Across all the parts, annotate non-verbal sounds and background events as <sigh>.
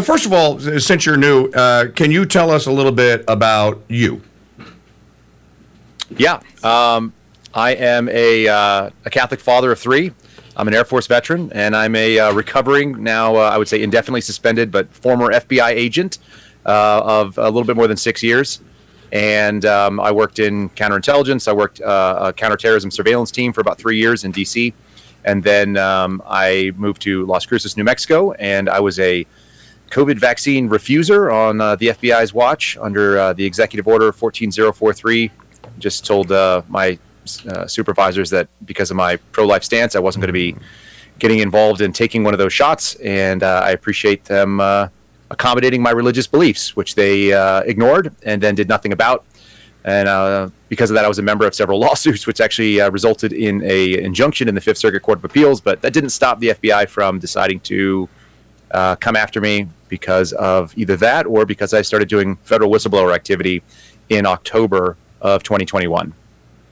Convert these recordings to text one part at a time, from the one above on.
uh, first of all, since you're new, uh, can you tell us a little bit about you? Yeah. Um, I am a, uh, a Catholic father of three. I'm an Air Force veteran, and I'm a uh, recovering, now uh, I would say indefinitely suspended, but former FBI agent uh, of a little bit more than six years. And um, I worked in counterintelligence. I worked a counterterrorism surveillance team for about three years in D.C. And then um, I moved to Las Cruces, New Mexico, and I was a COVID vaccine refuser on uh, the FBI's watch under the Executive Order 14043. Just told my uh, supervisors that because of my pro life stance, I wasn't going to be getting involved in taking one of those shots. And uh, I appreciate them uh, accommodating my religious beliefs, which they uh, ignored and then did nothing about. And uh, because of that, I was a member of several <laughs> lawsuits, which actually resulted in a injunction in the Fifth Circuit Court of Appeals. But that didn't stop the FBI from deciding to come after me because of either that or because I started doing federal whistleblower activity in October of 2021.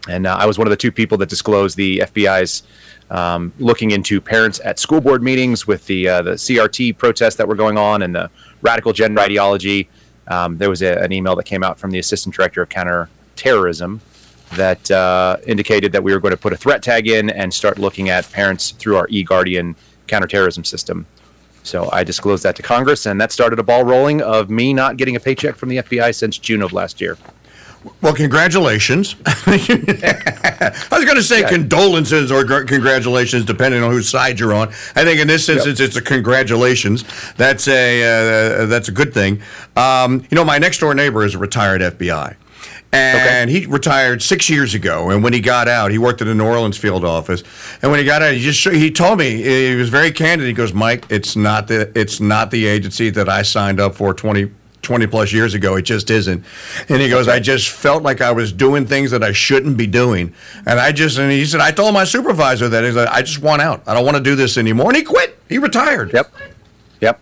And uh, I was one of the two people that disclosed the FBI's um, looking into parents at school board meetings with the uh, the CRT protests that were going on and the radical gender ideology. Um, there was a, an email that came out from the assistant director of counterterrorism that uh, indicated that we were going to put a threat tag in and start looking at parents through our eGuardian counterterrorism system. So I disclosed that to Congress, and that started a ball rolling of me not getting a paycheck from the FBI since June of last year. Well, congratulations. <laughs> I was going to say yeah. condolences or congratulations, depending on whose side you're on. I think in this instance, yep. it's a congratulations. That's a uh, that's a good thing. Um, you know, my next door neighbor is a retired FBI. And okay. he retired six years ago. And when he got out, he worked at the New Orleans field office. And when he got out, he just he told me he was very candid. He goes, "Mike, it's not the it's not the agency that I signed up for 20 20 plus years ago. It just isn't. And he goes, I just felt like I was doing things that I shouldn't be doing. And I just, and he said, I told my supervisor that. He's like, I just want out. I don't want to do this anymore. And he quit. He retired. Yep. Yep.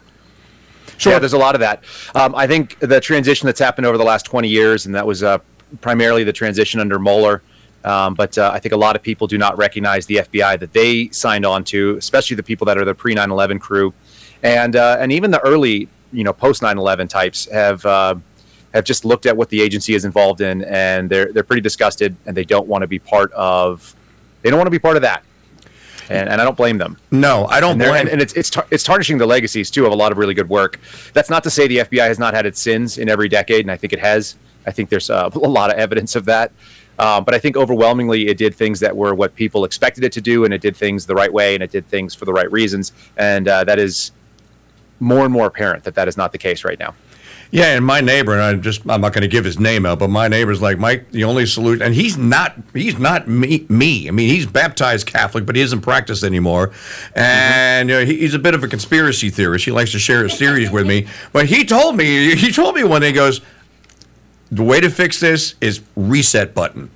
So yeah, there's a lot of that. Um, I think the transition that's happened over the last 20 years, and that was uh, primarily the transition under Mueller. Um, but uh, I think a lot of people do not recognize the FBI that they signed on to, especially the people that are the pre 9 11 crew. And, uh, and even the early you know post 9/11 types have uh, have just looked at what the agency is involved in, and they're they're pretty disgusted, and they don't want to be part of they don't want to be part of that. And, and I don't blame them. No, I don't and blame. And, and it's it's tar- it's tarnishing the legacies too of a lot of really good work. That's not to say the FBI has not had its sins in every decade, and I think it has. I think there's uh, a lot of evidence of that. Um, but I think overwhelmingly it did things that were what people expected it to do, and it did things the right way, and it did things for the right reasons, and uh, that is more and more apparent that that is not the case right now. Yeah, and my neighbor, and I'm just I'm not going to give his name out, but my neighbor's like Mike. The only solution, and he's not he's not me. Me, I mean, he's baptized Catholic, but he doesn't practice anymore, and you know, he, he's a bit of a conspiracy theorist. He likes to share his theories with me. But he told me he told me one day, he goes, the way to fix this is reset button.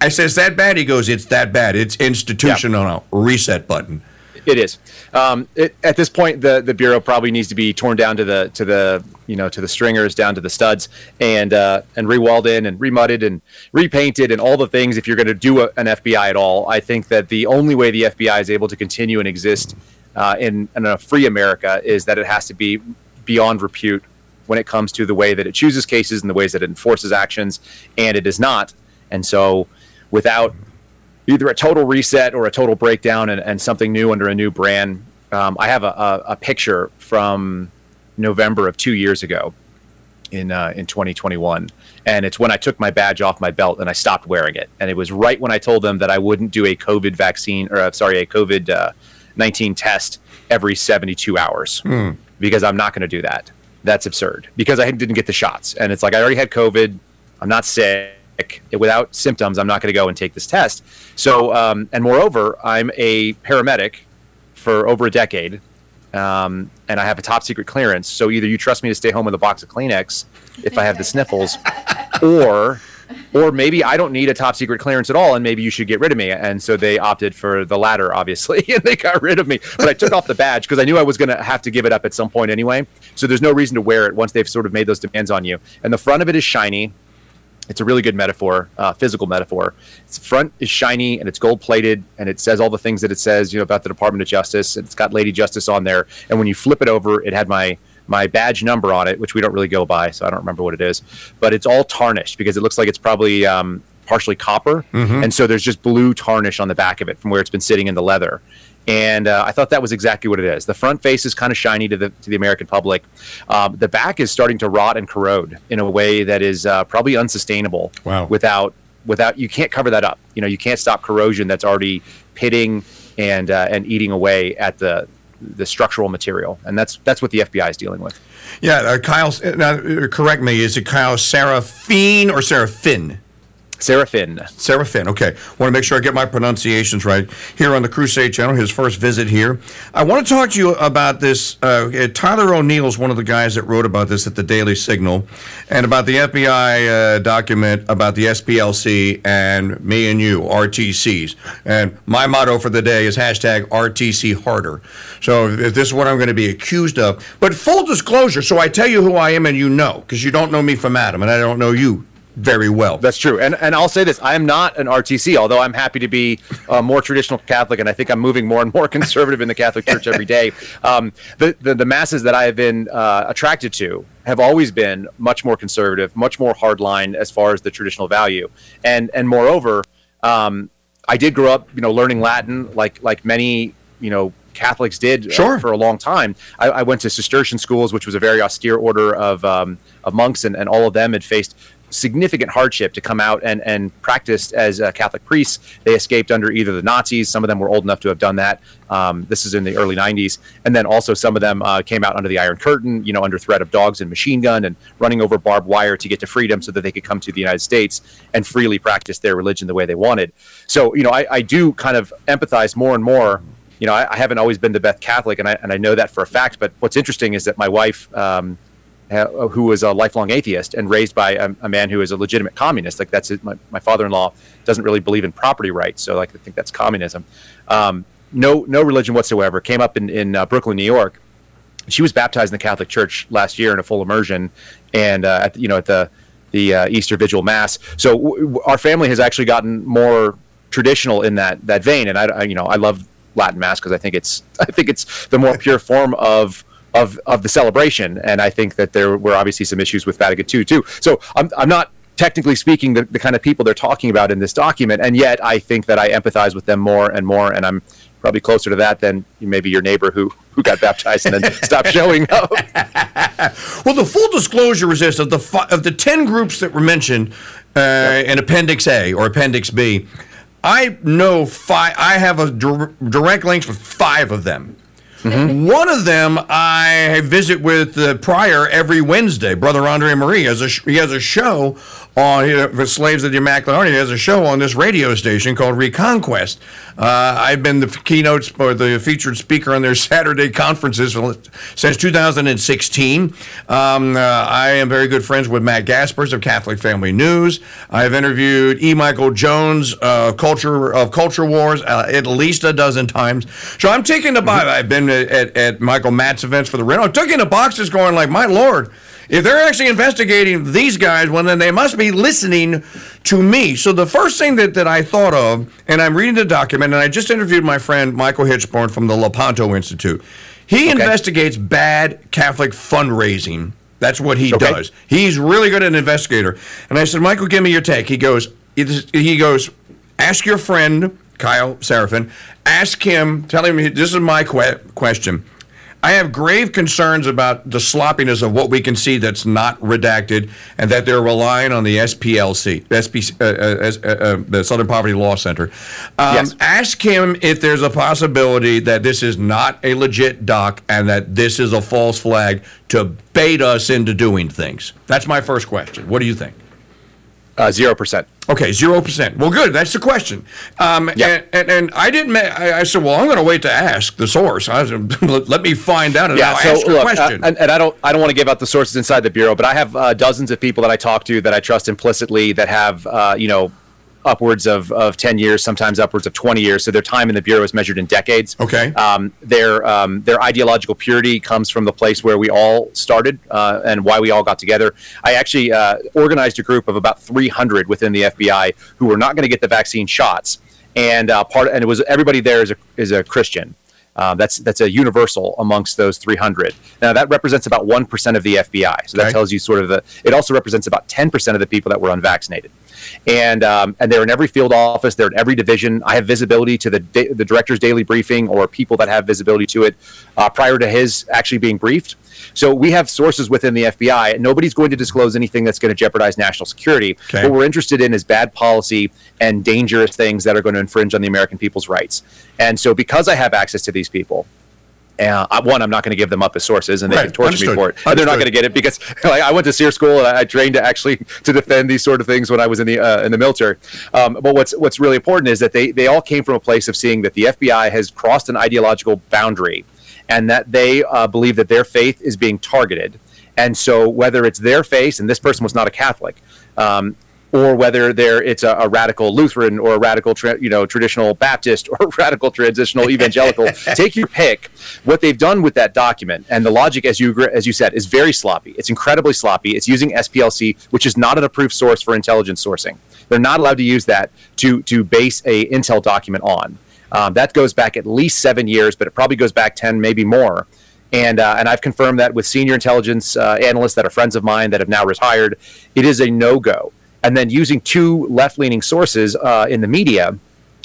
I says that bad. He goes, it's that bad. It's institutional yeah. reset button. It is. Um, it, at this point, the the bureau probably needs to be torn down to the to the you know to the stringers, down to the studs, and uh, and rewalled in and remudded and repainted and all the things. If you're going to do a, an FBI at all, I think that the only way the FBI is able to continue and exist uh, in, in a free America is that it has to be beyond repute when it comes to the way that it chooses cases and the ways that it enforces actions, and it is not. And so, without either a total reset or a total breakdown and, and something new under a new brand. Um, I have a, a, a, picture from November of two years ago in uh, in 2021, and it's when I took my badge off my belt and I stopped wearing it. And it was right when I told them that I wouldn't do a COVID vaccine or uh, sorry, a COVID uh, 19 test every 72 hours mm. because I'm not going to do that. That's absurd because I didn't get the shots, and it's like I already had COVID. I'm not sick without symptoms, I'm not going to go and take this test. So, um, and moreover, I'm a paramedic for over a decade, um, and I have a top secret clearance. So either you trust me to stay home with a box of Kleenex if I have the sniffles, <laughs> or or maybe I don't need a top secret clearance at all, and maybe you should get rid of me. And so they opted for the latter, obviously, <laughs> and they got rid of me. But I took off the badge because I knew I was going to have to give it up at some point anyway. So there's no reason to wear it once they've sort of made those demands on you. And the front of it is shiny. It's a really good metaphor, uh, physical metaphor. Its front is shiny and it's gold plated and it says all the things that it says, you know, about the Department of Justice. It's got Lady Justice on there. And when you flip it over, it had my my badge number on it, which we don't really go by, so I don't remember what it is, but it's all tarnished because it looks like it's probably um, partially copper, mm-hmm. and so there's just blue tarnish on the back of it from where it's been sitting in the leather. And uh, I thought that was exactly what it is. The front face is kind of shiny to the to the American public. Um, the back is starting to rot and corrode in a way that is uh, probably unsustainable. Wow. Without without you can't cover that up. You know, you can't stop corrosion that's already pitting and uh, and eating away at the the structural material, and that's that's what the FBI is dealing with. Yeah, uh, Kyle. Now, correct me. Is it Kyle Serafine or Seraphin? Seraphin. Seraphin. Okay. Want to make sure I get my pronunciations right here on the Crusade Channel. His first visit here. I want to talk to you about this. Uh, Tyler O'Neill is one of the guys that wrote about this at the Daily Signal, and about the FBI uh, document about the SPLC and me and you RTCs. And my motto for the day is hashtag RTC harder. So if this is what I'm going to be accused of, but full disclosure. So I tell you who I am, and you know, because you don't know me from Adam, and I don't know you very well. That's true. And and I'll say this: I am not an RTC, although I'm happy to be a more traditional Catholic, and I think I'm moving more and more <laughs> conservative in the Catholic Church every day. Um, the, the, the masses that I have been uh, attracted to have always been much more conservative, much more hardline as far as the traditional value, and and moreover, um, I did grow up, you know, learning Latin like like many you know Catholics did uh, sure. uh, for a long time. I, I, went to Cistercian schools, which was a very austere order of, um, of monks, and, and all of them had faced significant hardship to come out and, and practice as uh, Catholic priests. They escaped under either the Nazis, some of them were old enough to have done that. Um, this is in the early 90s. And then also some of them uh, came out under the Iron Curtain, you know, under threat of dogs and machine gun and running over barbed wire to get to freedom so that they could come to the United States and freely practice their religion the way they wanted. So, you know, I, I do kind of empathize more and more. You know, I, I, haven't always been the best Catholic, and I, and I know that for a fact. But what's interesting is that my wife, um, uh, who was a lifelong atheist and raised by a, a, man who is a legitimate communist. Like that's it. My, my father-in-law doesn't really believe in property rights, so like I think that's communism. Um, no, no religion whatsoever. Came up in in uh, Brooklyn, New York. She was baptized in the Catholic Church last year in a full immersion, and uh, at, you know at the the uh, Easter Vigil Mass. So w- our family has actually gotten more traditional in that that vein, and I, I you know I love Latin Mass because I think it's <laughs> I think it's the more pure form of of of the celebration. And I think that there were obviously some issues with Vatican II too. So I'm I'm not technically speaking the, the kind of people they're talking about in this document, and yet I think that I empathize with them more and more, and I'm probably closer to that than maybe your neighbor who who got baptized and then <laughs> stopped showing up. <laughs> well, the full disclosure is this: of the of the ten groups that were mentioned uh, in Appendix A or Appendix B, I know five. I have a direct links with five of them. Mm-hmm. One of them I visit with uh, Prior every Wednesday. Brother Andre Marie has a sh- he has a show on you know, for slaves of the Immaculate Heart. He has a show on this radio station called Reconquest. Uh, I've been the keynotes or the featured speaker on their <laughs> Saturday conferences since 2016. Um, uh, I am very good friends with Matt Gaspers of Catholic Family News. I've interviewed E. Michael Jones uh, culture of Culture Wars uh, at least a dozen times. So I'm taking the box. I've been at, at Michael Matt's events for the Reno. I'm taking the boxes, going like, my lord if they're actually investigating these guys, well, then they must be listening to me. So the first thing that, that I thought of, and I'm reading the document, and I just interviewed my friend Michael Hichborn from the Lepanto Institute. He okay. investigates bad Catholic fundraising. That's what he okay. does. He's really good at an investigator. And I said, Michael, give me your take. He goes, he goes, ask your friend Kyle Seraphin, ask him, tell him this is my que- question. I have grave concerns about the sloppiness of what we can see that's not redacted, and that they're relying on the SPLC, SP, uh, uh, uh, uh, the Southern Poverty Law Center. Um, yes. Ask him if there's a possibility that this is not a legit doc and that this is a false flag to bait us into doing things. That's my first question. What do you think? Uh, zero percent. Okay, zero percent. Well, good. That's the question. Um, and, and, and, I didn't. I, I said, well, I'm going to wait to ask the source. I said, <laughs> let me find out. And yeah. I'll so look, uh, and, and, I don't. I don't want to give out the sources inside the bureau, but I have uh, dozens of people that I talk to that I trust implicitly that have, uh, you know, upwards of, of 10 years, sometimes upwards of 20 years. So their time in the Bureau is measured in decades. Okay. Um, their, um, their ideological purity comes from the place where we all started uh, and why we all got together. I actually uh, organized a group of about 300 within the FBI who were not going to get the vaccine shots. And uh, part and it was everybody there is a, is a Christian. Uh, that's that's a universal amongst those 300. Now that represents about one percent of the FBI. So that Okay. tells you sort of the. It also represents about 10 percent of the people that were unvaccinated, and um, and they're in every field office. They're in every division. I have visibility to the da- the director's daily briefing or people that have visibility to it uh, prior to his actually being briefed. So we have sources within the FBI. Nobody's going to disclose anything that's going to jeopardize national security. Okay. What we're interested in is bad policy and dangerous things that are going to infringe on the American people's rights. And so, because I have access to these people, uh, one, I'm not going to give them up as sources, and they Right, can torture understood, me for it. And they're not going to get it because <laughs> like, I went to SERE school and I, I trained to actually to defend these sort of things when I was in the uh, in the military. Um, but what's what's really important is that they they all came from a place of seeing that the FBI has crossed an ideological boundary, and that they uh, believe that their faith is being targeted. And so, whether it's their faith, and this person was not a Catholic, um, or whether they're it's a, a radical Lutheran or a radical tra- you know traditional Baptist or <laughs> radical transitional evangelical. <laughs> Take your pick. What they've done with that document and the logic, as you as you said, is very sloppy. It's incredibly sloppy. It's using SPLC, which is not an approved source for intelligence sourcing. They're not allowed to use that to to base a intel document on. Um, that goes back at least seven years, but it probably goes back ten, maybe more. And uh, and I've confirmed that with senior intelligence uh, analysts that are friends of mine that have now retired. It is a no go. And then using two left leaning sources uh, in the media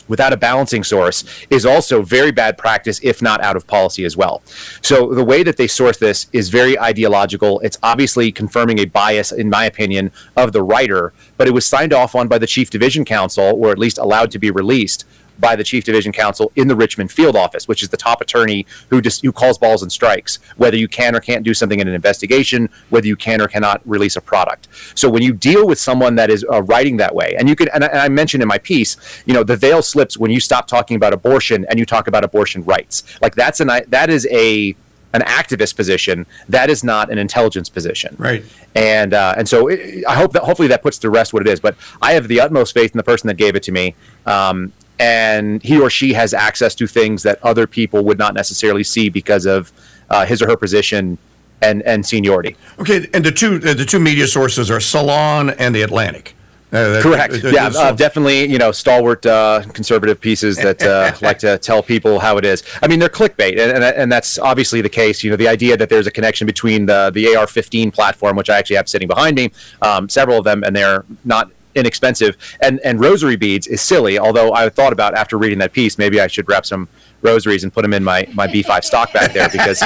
without a balancing source is also very bad practice, if not out of policy as well. So the way that they source this is very ideological. It's obviously confirming a bias, in my opinion, of the writer, but it was signed off on by the Chief Division Counsel, or at least allowed to be released by the Chief Division Counsel in the Richmond field office, which is the top attorney who just who calls balls and strikes, whether you can or can't do something in an investigation, whether you can or cannot release a product. So when you deal with someone that is uh, writing that way, and you can, and I, and I mentioned in my piece, you know, the veil slips when you stop talking about abortion and you talk about abortion rights. Like that's an that is a an activist position. That is not an intelligence position Right. and uh, and so it, I hope that hopefully that puts to rest what it is. But I have the utmost faith in the person that gave it to me, um, and he or she has access to things that other people would not necessarily see because of uh, his or her position and and seniority. Okay, and the two uh, the two media sources are Salon and the Atlantic. Uh, that- Correct. uh, Yeah, so- uh, definitely. You know, stalwart uh, conservative pieces that uh, <laughs> like to tell people how it is. I mean, they're clickbait, and, and and that's obviously the case. You know, the idea that there's a connection between the the AR-15 platform, which I actually have sitting behind me, um, several of them, and they're not inexpensive, and and rosary beads is silly. Although I thought about after reading that piece, maybe I should wrap some rosaries and put them in my my B5 <laughs> stock back there because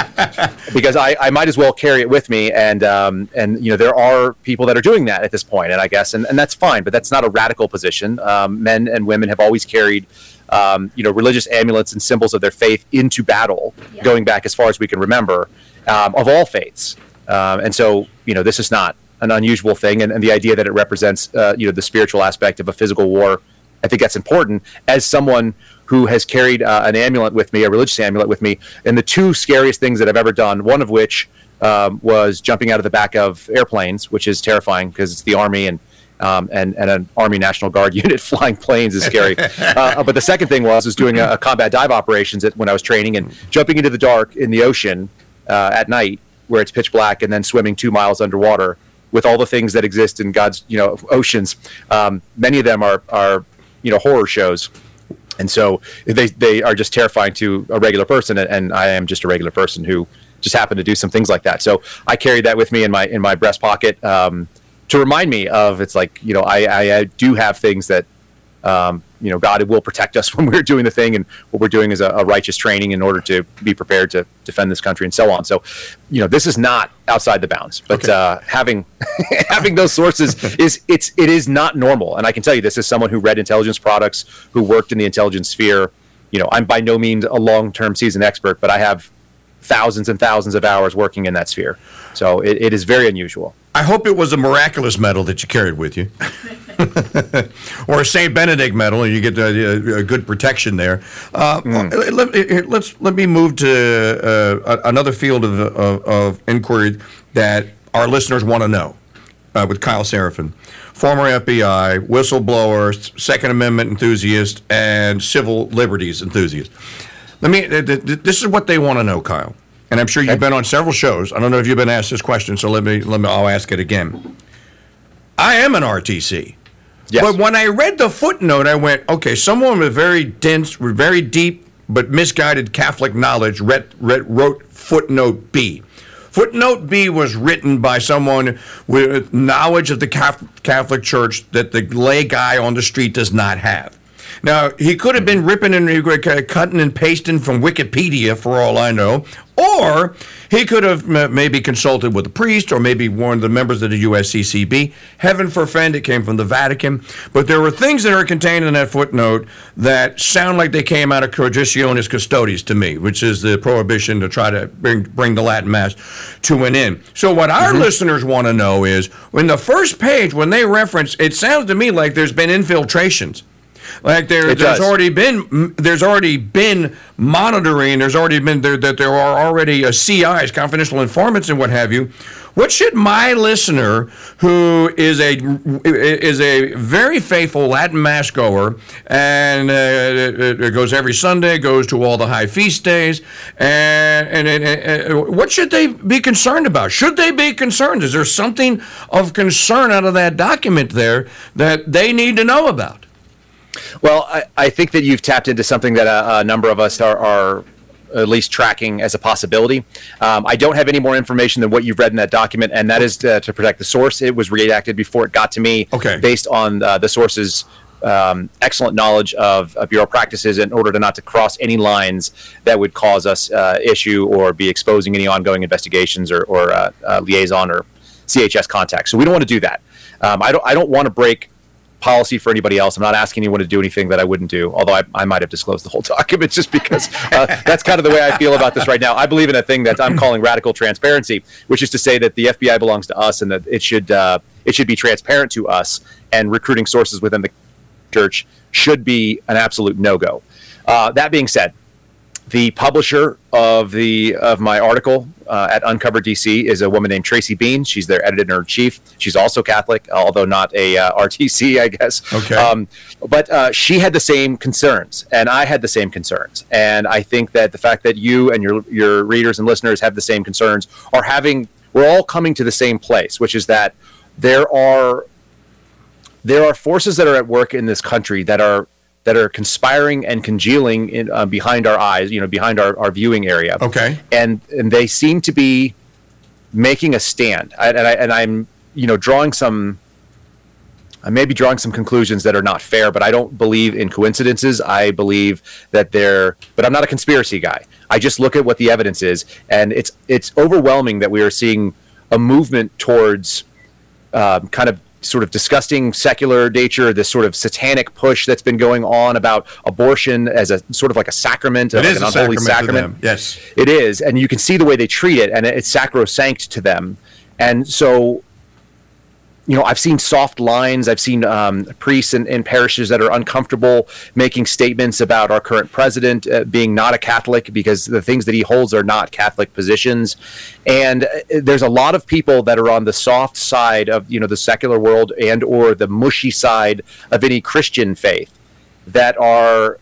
because I, I might as well carry it with me. And um, and you know there are people that are doing that at this point and I guess and, and that's fine but that's not a radical position. Um, men and women have always carried um, you know religious amulets and symbols of their faith into battle going back as far as we can remember um, of all faiths. Um, and so you know this is not an unusual thing and, and the idea that it represents uh, you know the spiritual aspect of a physical war I think that's important as someone who has carried uh, an amulet with me, a religious amulet with me, and the two scariest things that I've ever done. One of which um, was jumping out of the back of airplanes, which is terrifying because it's the army and. Um, and, and an Army National Guard <laughs> unit flying planes is scary. <laughs> uh, but the second thing was was doing a, a combat dive operations at, when I was training and jumping into the dark in the ocean uh, at night where it's pitch black and then swimming two miles underwater with all the things that exist in God's you know oceans. Um, many of them are are you know horror shows and so they they are just terrifying to a regular person and, and i am just a regular person who just happened to do some things like that so i carried that with me in my in my breast pocket um, to remind me of it's like you know i i, I do have things that um, you know god will protect us <laughs> when we're doing the thing and what we're doing is a, a righteous training in order to be prepared to defend this country and so on. So you know this is not outside the bounds but Okay. uh, having <laughs> having those sources <laughs> is it's it is not normal. And i can tell you this is someone who read intelligence products who worked in the intelligence sphere. You know i'm by no means a long-term seasoned expert but i have thousands and thousands of hours working in that sphere so it, it is very unusual I hope it was a miraculous medal that you carried with you, <laughs> or a Saint Benedict medal, and you get a, a good protection there. Uh, let, here, let's let me move to uh, another field of, of, of inquiry that our listeners want to know. Uh, with Kyle Seraphin, former FBI whistleblower, Second Amendment enthusiast, and civil liberties enthusiast. Let me. th- th- th- This is what they want to know, Kyle. And I'm sure you've been on several shows. I don't know if you've been asked this question, so let me. Let me. I'll ask it again. I am an RTC. Yes. But when I read the footnote, I went, okay, someone with very dense, very deep but misguided Catholic knowledge read, read, wrote footnote B. Footnote B was written by someone with knowledge of the Catholic Church that the lay guy on the street does not have. Now, he could have been ripping and cutting and pasting from Wikipedia for all I know, or he could have maybe consulted with a priest or maybe warned the members of the USCCB. Heaven forfend, it came from the Vatican. But there were things that are contained in that footnote that sound like they came out of Traditionis Custodes to me, which is the prohibition to try to bring, bring the Latin Mass to an end. So, what our mm-hmm. listeners want to know is when the first page, when they reference, it sounds to me like there's been infiltrations. Like there, there's does. already been there's already been monitoring. There's already been there that there are already uh, CIs, confidential informants, and what have you. What should my listener, who is a is a very faithful Latin mass goer and uh, it, it goes every Sunday, goes to all the high feast days, and, and, and, and, what should they be concerned about? Should they be concerned? Is there something of concern out of that document there that they need to know about? Well, I, I think that you've tapped into something that a, a number of us are, are at least tracking as a possibility. Um, I don't have any more information than what you've read in that document, and that is to, to protect the source. It was redacted before it got to me, okay. based on uh, the source's um, excellent knowledge of, of, bureau practices in order to not to cross any lines that would cause us uh, issue or be exposing any ongoing investigations or, or uh, uh liaison or CHS contacts. So we don't want to do that. Um, I don't. I don't want to break policy for anybody else. I'm not asking anyone to do anything that I wouldn't do, although I, I might have disclosed the whole <laughs> document just because uh, that's kind of the way I feel about this right now. I believe in a thing that I'm calling radical transparency, which is to say that the FBI belongs to us and that it should uh, it should be transparent to us, and recruiting sources within the church should be an absolute no go. Uh, that being said, the publisher of the of my article uh, at Uncover DC is a woman named Tracy Beanz. She's their editor in chief. She's also Catholic, although not a uh, <laughs> RTC, I guess. Okay. Um, but uh, she had the same concerns, and I had the same concerns. And I think that the fact that you and your your readers and listeners have the same concerns are having we're all coming to the same place, which is that there are there are forces that are at work in this country that are that are conspiring and congealing in, uh, behind our eyes, you know, behind our, our viewing area. Okay. And and they seem to be making a stand. I, and I and I'm you know drawing some. I may be drawing some conclusions that are not fair, but I don't believe in coincidences. I believe that they're, but I'm not a conspiracy guy. I just look at what the evidence is, and it's it's overwhelming that we are seeing a movement towards um, kind of sort of disgusting secular nature, this sort of satanic push that's been going on about abortion as a sort of like a sacrament, it like is an unholy sacrament. sacrament. Yes, it is, and you can see the way they treat it, and it's sacrosanct to them. And so you know, I've seen soft lines. I've seen um, priests in, in, parishes that are uncomfortable making statements about our current president uh, being not a Catholic because the things that he holds are not Catholic positions. And uh, there's a lot of people that are on the soft side of you know the secular world and or the mushy side of any Christian faith that are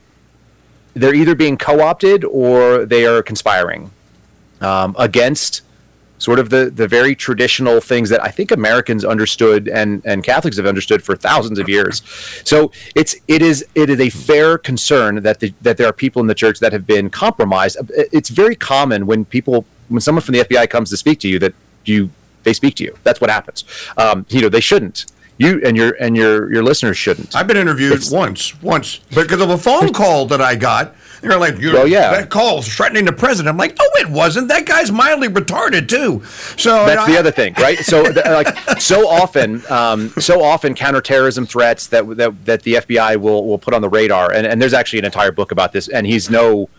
they're either being co-opted or they are conspiring um, against sort of the the very traditional things that I think Americans understood and and Catholics have understood for thousands of years. So it's it is it is a fair concern that the, that there are people in the church that have been compromised. It's very common when people when someone from the FBI comes to speak to you that you they speak to you. That's what happens. Um, you know they shouldn't. You and your and your your listeners shouldn't. I've been interviewed it's, once, once because of a phone call that I got they're like, you oh, yeah. that call threatening the president. I'm like, no, it wasn't. That guy's mildly retarded too. So that's the other thing, right? So, like, so often, um, so often, counterterrorism threats that, that that the FBI will will put on the radar, and, and there's actually an entire book about this. And he's no.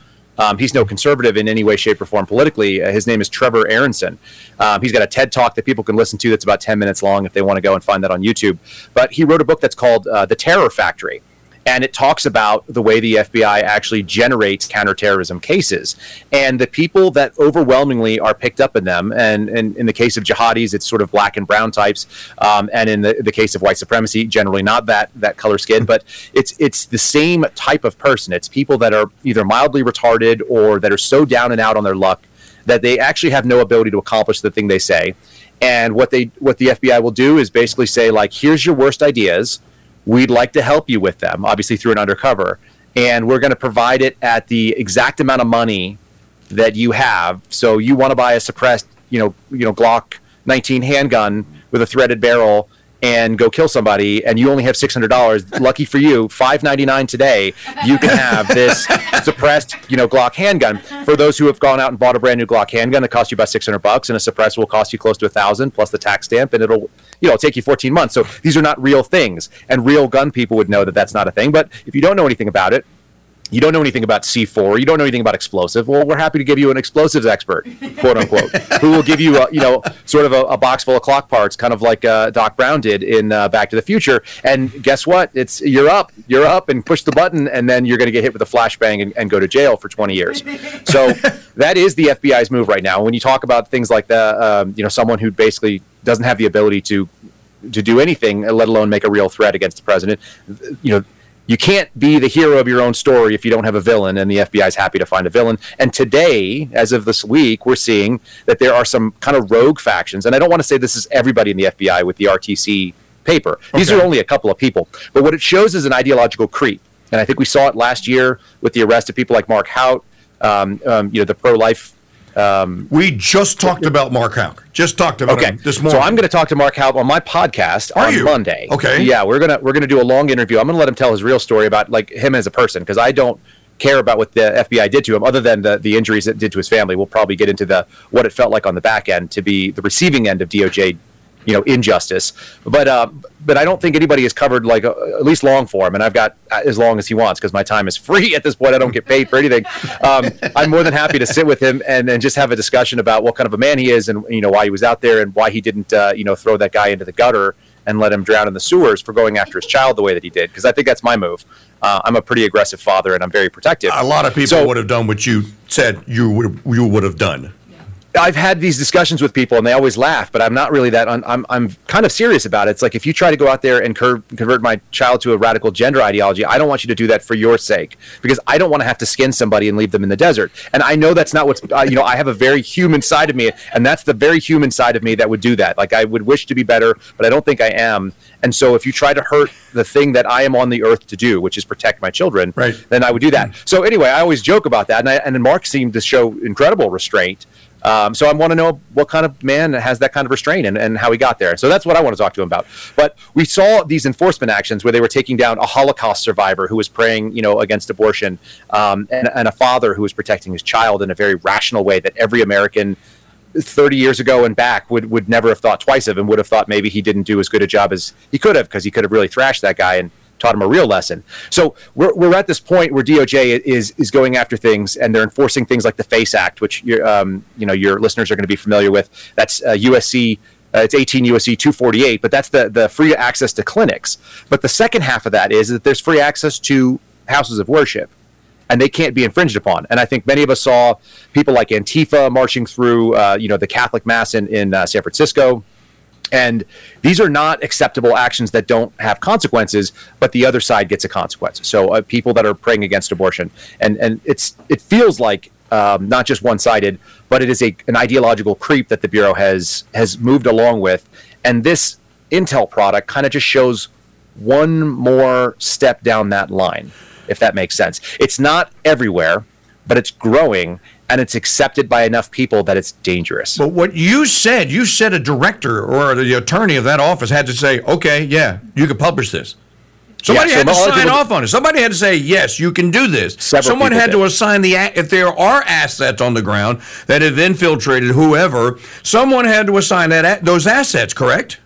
Um, he's no conservative in any way, shape, or form politically. Uh, his name is Trevor Aaronson. Um, he's got a TED talk that people can listen to that's about 10 minutes long if they want to go and find that on YouTube. But he wrote a book that's called uh, The Terror Factory and it talks about the way the FBI actually generates counterterrorism cases and the people that overwhelmingly are picked up in them. And, and in the case of jihadis, it's sort of black and brown types, um, and in the, the case of white supremacy, generally not that that color skin, but it's it's the same type of person. It's people that are either mildly retarded or that are so down and out on their luck that they actually have no ability to accomplish the thing they say. And what they what the FBI will do is basically say like, here's your worst ideas We'd like to help you with them, obviously through an undercover. and we're going to provide it at the exact amount of money that you have. So you want to buy a suppressed, you know, you know, Glock 19 handgun with a threaded barrel and go kill somebody and you only have $600 lucky for you 599 today you can have this <laughs> suppressed you know glock handgun. For those who have gone out and bought a brand new glock handgun that costs you about 600 bucks and a suppressor will cost you close to a thousand plus the tax stamp and it'll you know it'll take you 14 months. So these are not real things and real gun people would know that that's not a thing. But if you don't know anything about it you don't know anything about C4, you don't know anything about explosive. Well, we're happy to give you an explosives expert, quote unquote, <laughs> who will give you, a, you know, sort of a, a, box full of clock parts, kind of like uh, Doc Brown did in uh, Back to the Future. And guess what? It's you're up, you're up, and push the button, and then you're going to get hit with a flashbang and, and, go to jail for 20 years. <laughs> So that is the FBI's move right now. When you talk about things like that, um, you know, someone who basically doesn't have the ability to to do anything, let alone make a real threat against the president, you know you can't be the hero of your own story if you don't have a villain, and the FBI is happy to find a villain. And today, as of this week, we're seeing that there are some kind of rogue factions, and I don't want to say this is everybody in the FBI with the RTC paper. These okay. are only a couple of people, but what it shows is an ideological creep, and I think we saw it last year with the arrest of people like Mark Houck, um, um, you know, the pro-life um, we just talked about Mark Houck. Just talked about okay. him this morning. So I'm going to talk to Mark Houck on my podcast Are on you? Monday. Okay. Yeah, we're gonna we're gonna do a long interview. I'm going to let him tell his real story about like him as a person because I don't care about what the FBI did to him, other than the the injuries it did to his family. We'll probably get into the what it felt like on the back end to be the receiving end of DOJ you know injustice. But uh, but I don't think anybody has covered like uh, at least long form, and I've got uh, as long as he wants because my time is <laughs> free at this point. I don't get paid for anything. Um, I'm more than happy to sit with him and, and just have a discussion about what kind of a man he is, and you know why he was out there and why he didn't uh, you know throw that guy into the gutter and let him drown in the sewers for going after his child the way that he did. Because I think that's my move. Uh, I'm a pretty aggressive father, and I'm very protective. A lot of people so, would have done what you said you would you would have done. I've had these discussions with people and they always laugh, but I'm not really that. Un- I'm I'm kind of serious about it. It's like if you try to go out there and cur- convert my child to a radical gender ideology, I don't want you to do that for your sake because I don't want to have to skin somebody and leave them in the desert. And I know that's not what's uh, you know. I have a very human side of me, and that's the very human side of me that would do that. Like I would wish to be better, but I don't think I am. And so if you try to hurt the thing that I am on the earth to do, which is protect my children, right. then I would do that. So anyway, I always joke about that, and I, and Mark seemed to show incredible restraint. Um, so I want to know what kind of man has that kind of restraint and, and how he got there. So that's what I want to talk to him about. But we saw these enforcement actions where they were taking down a Holocaust survivor who was praying, you know, against abortion, um, and, and a father who was protecting his child in a very rational way that every American 30 years ago and back would, would never have thought twice of and would have thought maybe he didn't do as good a job as he could have because he could have really thrashed that guy and taught him a real lesson. So we're, we're at this point where DOJ is is going after things and they're enforcing things like the FACE Act, which um, you know your listeners are going to be familiar with. That's uh, USC. Uh, it's 18 USC 248, but that's the the free access to clinics. But the second half of that is that there's free access to houses of worship and they can't be infringed upon. And I think many of us saw people like Antifa marching through, uh, you know, the Catholic Mass in, in uh, San Francisco. And these are not acceptable actions that don't have consequences, but the other side gets a consequence. So uh, people that are praying against abortion, and and it's it feels like um, not just one sided, but it is a an ideological creep that the bureau has has moved along with, and this Intel product kind of just shows one more step down that line, if that makes sense. It's not everywhere, but it's growing and it's accepted by enough people that it's dangerous. But what you said, you said a director or the attorney of that office had to say, okay, yeah, you can publish this. Somebody yeah, so had to sign off on it. Somebody had to say, yes, you can do this. Someone had did. to assign the, if there are assets on the ground that have infiltrated whoever, someone had to assign that those assets, correct?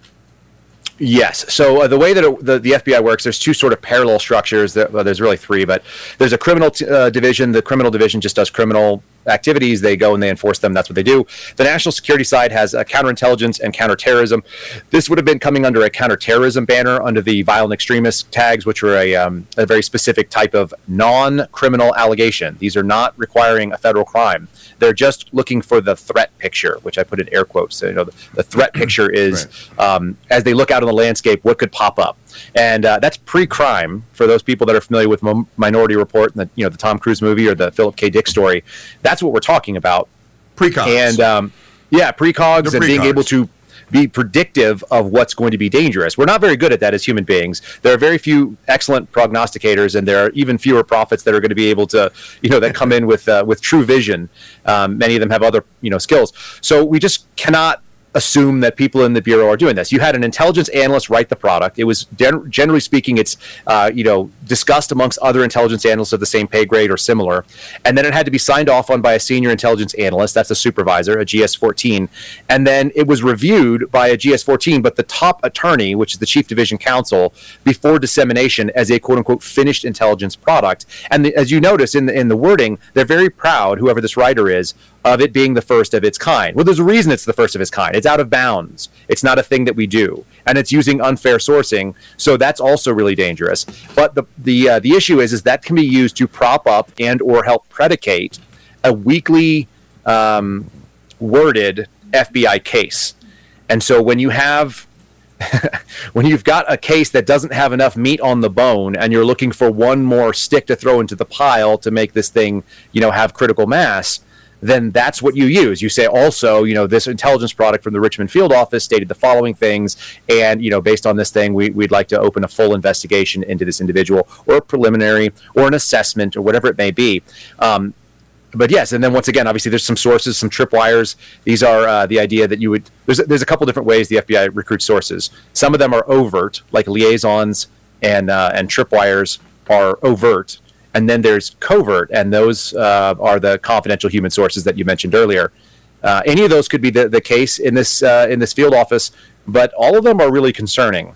Yes. So uh, the way that it, the, the FBI works, there's two sort of parallel structures. That, well, there's really three, but there's a criminal t- uh, division. The criminal division just does criminal activities. They go and they enforce them. That's what they do. The national security side has a counterintelligence and counterterrorism. This would have been coming under a counterterrorism banner under the violent extremist tags, which were a, um, a very specific type of non-criminal allegation. These are not requiring a federal crime. They're just looking for the threat picture, which I put in air quotes. So, you know, the, the threat picture is right. um, as they look out on the landscape, what could pop up and uh, that's pre-crime for those people that are familiar with Minority Report and the you know the Tom Cruise movie or the Philip K. Dick story. That's what we're talking about. Precogs and um, yeah, precogs and being able to be predictive of what's going to be dangerous. We're not very good at that as human beings. There are very few excellent prognosticators, and there are even fewer prophets that are going to be able to, you know, that come in with uh, with true vision. Um, many of them have other, you know, skills. So we just cannot assume that people in the bureau are doing this. You had an intelligence analyst write the product. It was gen- generally speaking, it's uh, you know discussed amongst other intelligence analysts of the same pay grade or similar, and then it had to be signed off on by a senior intelligence analyst. That's a supervisor, a GS14, and then it was reviewed by a GS14. But the top attorney, which is the chief division counsel, before dissemination as a quote unquote finished intelligence product. And the, as you notice in the, in the wording, they're very proud, whoever this writer is, of it being the first of its kind. Well, there's a reason it's the first of its kind. Out of bounds. It's not a thing that we do, and it's using unfair sourcing. So that's also really dangerous. But the the uh, the issue is is that can be used to prop up and or help predicate a weakly um, worded FBI case. And so when you have <laughs> when you've got a case that doesn't have enough meat on the bone and you're looking for one more stick to throw into the pile to make this thing, you know, have critical mass, then that's what you use. You say also, you know, this intelligence product from the Richmond field office stated the following things, and you know, based on this thing, we, would like to open a full investigation into this individual, or a preliminary, or an assessment, or whatever it may be. Um, but yes, and then once again, obviously, there's some sources, some tripwires. These are uh, the idea that you would. There's a, there's a couple different ways the FBI recruits sources. Some of them are overt, like liaisons and uh, and tripwires are overt and then there's covert, and those uh, are the confidential human sources that you mentioned earlier. Uh, any of those could be the, the case in this uh, in this field office, but all of them are really concerning.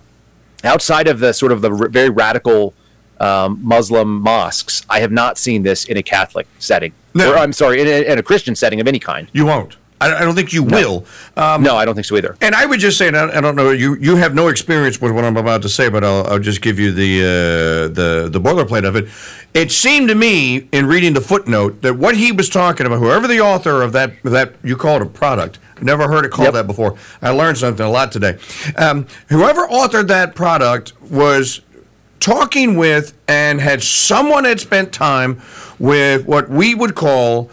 Outside of the sort of the r- very radical um, Muslim mosques, I have not seen this in a Catholic setting. No. Or, I'm sorry, in a, in a Christian setting of any kind. You won't. I, don't think you no. will. Um, no, I don't think so either. And I would just say, and I, don't know, you you have no experience with what I'm about to say, but I'll, I'll just give you the uh, the the boilerplate of it. It seemed to me in reading the footnote that what he was talking about, whoever the author of that that you call it a product, never heard it called yep. that before. I learned something a lot today. Um, whoever authored that product was talking with and had someone had spent time with what we would call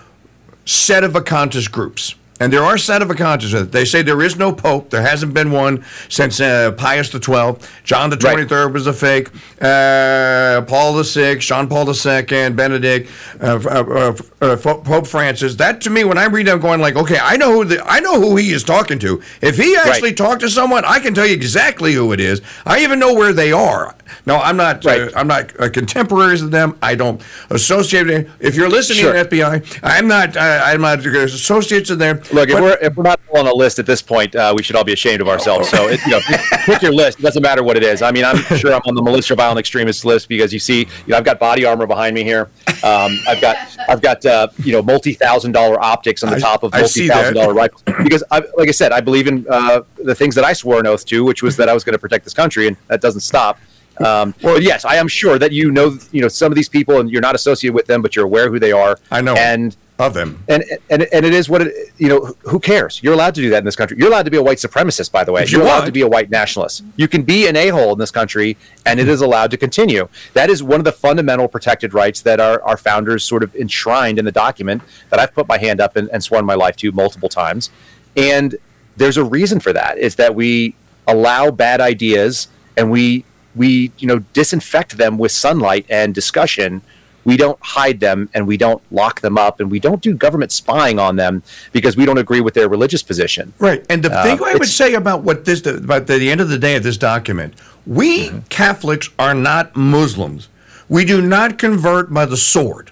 set of sedevacantist groups. And there are set of a sedevacantist. They say there is no pope. There hasn't been one since uh, Pius twelfth. John the Twenty Third right. was a fake. Uh, Paul the Sixth, John Paul the Second, Benedict, uh, uh, uh Pope Francis. That to me, when I read, I'm going like, okay, I know who the, I know who he is talking to. If he actually right. talked to someone, I can tell you exactly who it is. I even know where they are. No, I'm not. Uh, right. I'm not contemporaries of them. I don't associate. Them. If you're listening, sure. FBI, I'm not. I'm not associates of them. Look, if we're if we're not on a list at this point, uh, we should all be ashamed of ourselves. So, it, you know, <laughs> pick your list. It doesn't matter what it is. I mean, I'm sure I'm on the militia violent extremist list because you see, you know, I've got body armor behind me here. Um, I've got I've got uh, you know multi thousand dollar optics on the top of multi thousand dollar rifles because, I, like I said, I believe in uh, the things that I swore an oath to, which was that I was going to protect this country, and that doesn't stop. Um, well, yes, I am sure that you know, you know, some of these people, and you're not associated with them, but you're aware who they are. I know, and of them. And, and and it is what it you know. Who cares? You're allowed to do that in this country. You're allowed to be a white supremacist, by the way. You're allowed to be a white nationalist. You can be an a hole in this country, and it is allowed to continue. That is one of the fundamental protected rights that our, our founders sort of enshrined in the document that I've put my hand up and, and sworn my life to multiple times. And there's a reason for that. Is that we allow bad ideas and we we you know disinfect them with sunlight and discussion we don't hide them and we don't lock them up and we don't do government spying on them because we don't agree with their religious position. Right. And the uh, thing I would say about what this about the, the end of the day of this document, we mm-hmm. Catholics are not Muslims. We do not convert by the sword.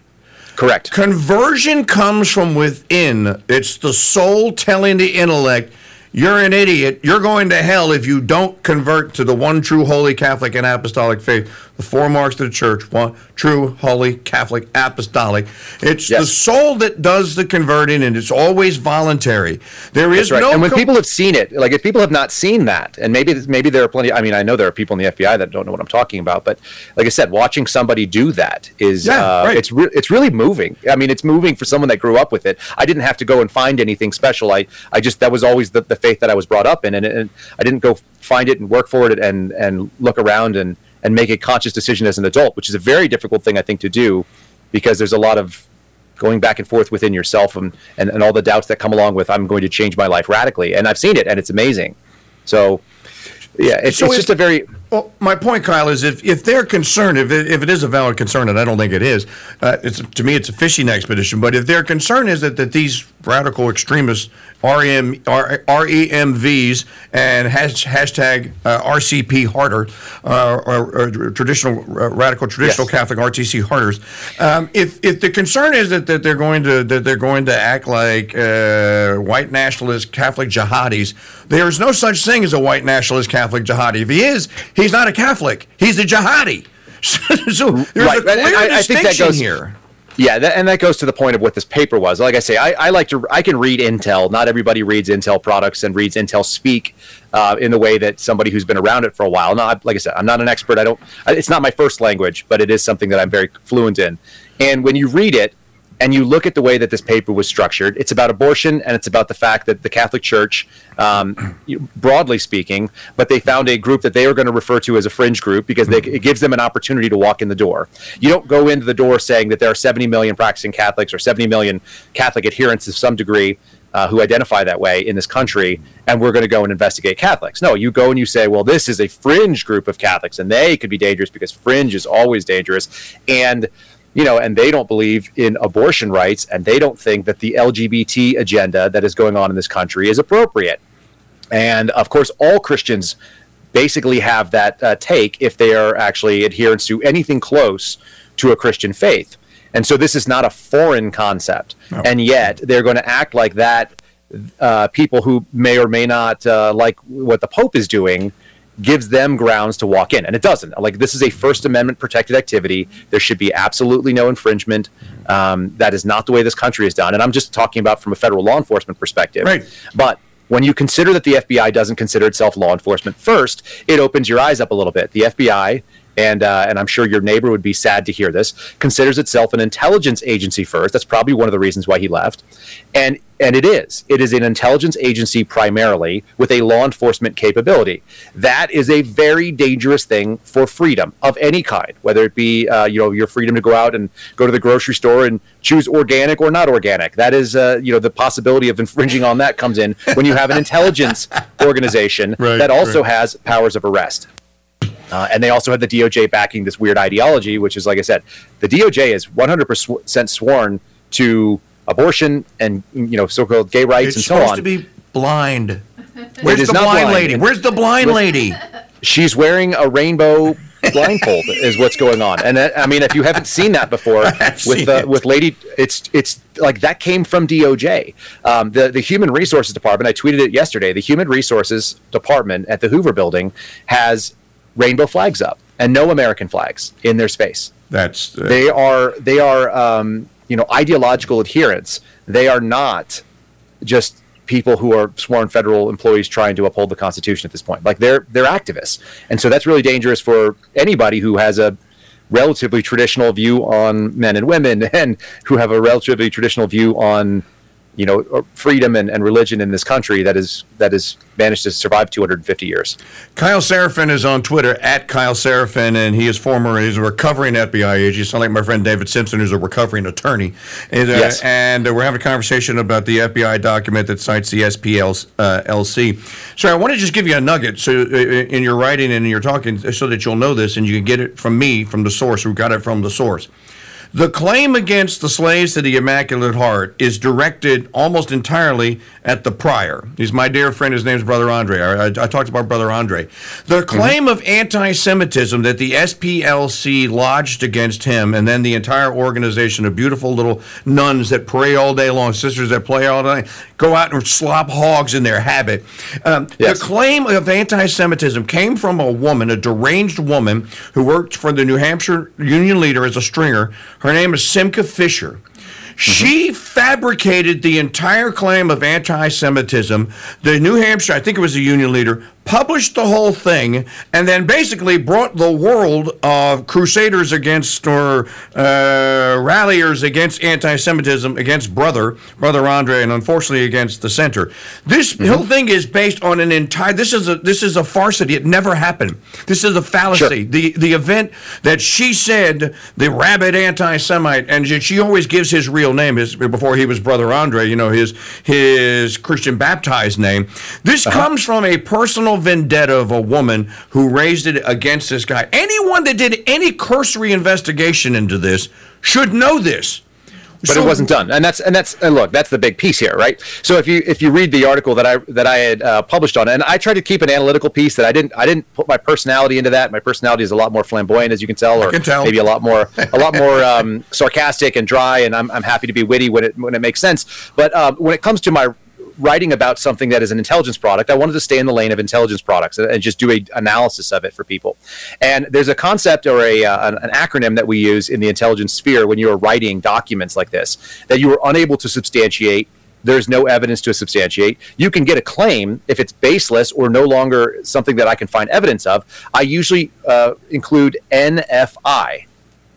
Correct. Conversion comes from within. It's the soul telling the intellect, you're an idiot. You're going to hell if you don't convert to the one true holy Catholic and apostolic faith the four marks of the church, one true, holy, Catholic, apostolic. It's yes. the soul that does the converting, and it's always voluntary. There is right. no. And when com- people have seen it, like if people have not seen that, and maybe maybe there are plenty. I mean, I know there are people in the FBI that don't know what I'm talking about, but like I said, watching somebody do that is yeah, uh, right. it's re- it's really moving. I mean, it's moving for someone that grew up with it. I didn't have to go and find anything special. I I just that was always the, the faith that I was brought up in, and, and I didn't go find it and work for it and and look around and and make a conscious decision as an adult, which is a very difficult thing I think to do because there's a lot of going back and forth within yourself and, and, and all the doubts that come along with I'm going to change my life radically. And I've seen it and it's amazing. So, yeah, it's, So it's just a very Well, my point, Kyle, is if, if they're concerned, if it, if it is a valid concern, and I don't think it is, uh, it's to me it's a fishing expedition. But if their concern is that, that these radical extremists, REM, R, REMVs, and hash, hashtag uh, RCP harder, uh, or, or traditional uh, radical traditional Yes. Catholic RTC harders, um, if if the concern is that, that they're going to that they're going to act like uh, white nationalist Catholic jihadis, there is no such thing as a white nationalist Catholic jihadi. If he is, he's not a Catholic. He's a jihadi. <laughs> so there's Right, a clear I- I think that distinction goes- here. Yeah, that, and that goes to the point of what this paper was. Like I say, I, I like to, I can read Intel. Not everybody reads Intel products and reads Intel speak uh, in the way that somebody who's been around it for a while. Not like I said, I'm not an expert. I don't. It's not my first language, but it is something that I'm very fluent in. And when you read it and you look at the way that this paper was structured, it's about abortion and it's about the fact that the Catholic Church, um, broadly speaking, but they found a group that they are going to refer to as a fringe group because they, it gives them an opportunity to walk in the door. You don't go into the door saying that there are 70 million practicing Catholics or 70 million Catholic adherents to some degree. Uh, who identify that way in this country, and we're going to go and investigate Catholics. No, you go and you say, well, this is a fringe group of Catholics, and they could be dangerous because fringe is always dangerous. And you know, and they don't believe in abortion rights, and they don't think that the LGBT agenda that is going on in this country is appropriate. And of course, all Christians basically have that uh, take if they are actually adherents to anything close to a Christian faith. And so this is not a foreign concept. And yet they're going to act like that. Uh, people who may or may not uh, like what the Pope is doing gives them grounds to walk in. And it doesn't. Like, this is a First Amendment protected activity. There should be absolutely no infringement. Um, that is not the way this country is done. And I'm just talking about from a federal law enforcement perspective. Right. But when you consider that the FBI doesn't consider itself law enforcement first, it opens your eyes up a little bit. The FBI, and uh, and I'm sure your neighbor would be sad to hear this, considers itself an intelligence agency first. That's probably one of the reasons why he left, and and it is. It is an intelligence agency primarily with a law enforcement capability. That is a very dangerous thing for freedom of any kind, whether it be uh, you know your freedom to go out and go to the grocery store and choose organic or not organic. That is uh, you know the possibility of infringing on that comes in when you have an intelligence <laughs> organization Right, that also right. has powers of arrest. Uh, and they also had the DOJ backing this weird ideology, which is, like I said, the DOJ is 100% sworn to abortion and you know so-called gay rights It's and so supposed on. to be blind. Where's is the blind, blind. lady? Where's the blind lady? She's wearing a rainbow blindfold, is what's going on. And that, I mean, if you haven't seen that before <laughs> with uh, with Lady, it's it's like that came from DOJ. Um, the the Human Resources Department. I tweeted it yesterday. The Human Resources Department at the Hoover Building has rainbow flags up and no American flags in their space. That's uh, they are they are um, you know ideological adherents. They are not just people who are sworn federal employees trying to uphold the Constitution at this point. Like they're they're activists, and so that's really dangerous for anybody who has a relatively traditional view on men and women, <laughs> and who have a relatively traditional view on you know freedom and, and religion in this country that is that has managed to survive 250 years. Kyle Seraphin is on Twitter at Kyle Seraphin, and he is former, he's a recovering FBI agent. You sound like my friend David Simpson, who's a recovering attorney. And, uh, Yes. And uh, we're having a conversation about the FBI document that cites the SPLC. Uh, So I want to just give you a nugget so uh, in your writing and in your talking so that you'll know this and you can get it from me, from the source, who got it from the source. The claim against the slaves to the Immaculate Heart is directed almost entirely at the prior. He's my dear friend. His name's Brother Andre. I, I, I talked about Brother Andre. The claim of anti Semitism that the SPLC lodged against him and then the entire organization of beautiful little nuns that pray all day long, sisters that play all day, go out and slop hogs in their habit. Um, Yes. The claim of anti Semitism came from a woman, a deranged woman, who worked for the New Hampshire Union leader as a stringer. Her name is Simcha Fisher. She fabricated the entire claim of anti Semitism. The New Hampshire, I think it was the Union leader, published the whole thing, and then basically brought the world of crusaders against or uh, ralliers against anti-Semitism against brother brother Andre, and unfortunately against the center. This mm-hmm. whole thing is based on an entire. This is a this is a farcity. It never happened. This is a fallacy. Sure. The the event that she said the rabid anti-Semite, and she always gives his real name. His before he was brother Andre. You know his his Christian baptized name. This uh-huh. comes from a personal vendetta of a woman who raised it against this guy. Anyone that did any cursory investigation into this should know this. But so, it wasn't done. And that's and that's and look that's the big piece here right? So if you if you read the article that i that i had uh, published on it and i tried to keep an analytical piece that i didn't i didn't put my personality into that. My personality is a lot more flamboyant as you can tell or can tell. maybe a lot more a lot more <laughs> um, sarcastic and dry and I'm, I'm happy to be witty when it when it makes sense. But uh, when it comes to my writing about something that is an intelligence product, I wanted to stay in the lane of intelligence products and, just do a analysis of it for people. And there's a concept or a uh, an, an, acronym that we use in the intelligence sphere when you are writing documents like this that you are unable to substantiate. There's no evidence to substantiate. You can get a claim if it's baseless or no longer something that I can find evidence of. I usually uh, include NFI,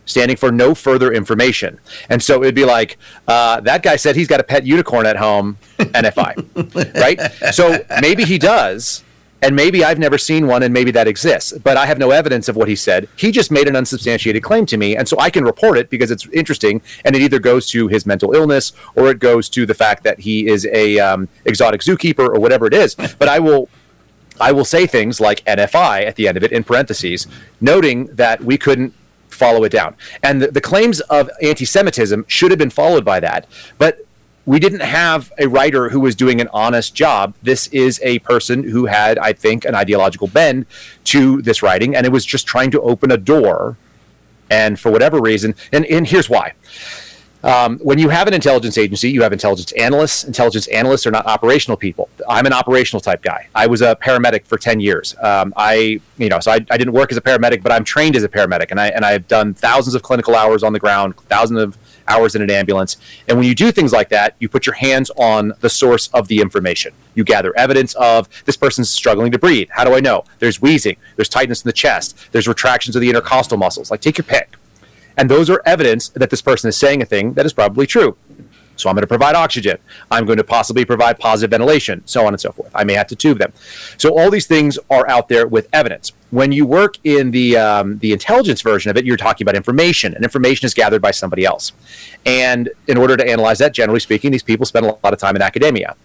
standing for no further information. And so it'd be like, uh, that guy said he's got a pet unicorn at home, <laughs> NFI, right? So maybe he does, and maybe I've never seen one, and maybe that exists, but I have no evidence of what he said. He just made an unsubstantiated claim to me, and so I can report it because it's interesting, and it either goes to his mental illness or it goes to the fact that he is a um, exotic zookeeper or whatever it is. <laughs> But I will I will say things like NFI at the end of it in parentheses, noting that we couldn't follow it down. And the, the claims of anti Semitism should have been followed by that. But we didn't have a writer who was doing an honest job. This is a person who had, I think, an ideological bend to this writing, and it was just trying to open a door. And for whatever reason, and, and here's why um, when you have an intelligence agency, you have intelligence analysts. Intelligence analysts are not operational people. I'm an operational type guy. I was a paramedic for 10 years. Um, I, you know, so I, I didn't work as a paramedic, but I'm trained as a paramedic, and I and I've done thousands of clinical hours on the ground, thousands of hours in an ambulance. And when you do things like that, you put your hands on the source of the information. You gather evidence of this person's struggling to breathe. How do I know? There's wheezing, there's tightness in the chest, there's retractions of the intercostal muscles. Like take your pick. And those are evidence that this person is saying a thing that is probably true. So I'm going to provide oxygen. I'm going to possibly provide positive ventilation, so on and so forth. I may have to tube them. So all these things are out there with evidence. When you work in the um, the intelligence version of it, you're talking about information, and information is gathered by somebody else. And in order to analyze that, generally speaking, these people spend a lot of time in academia.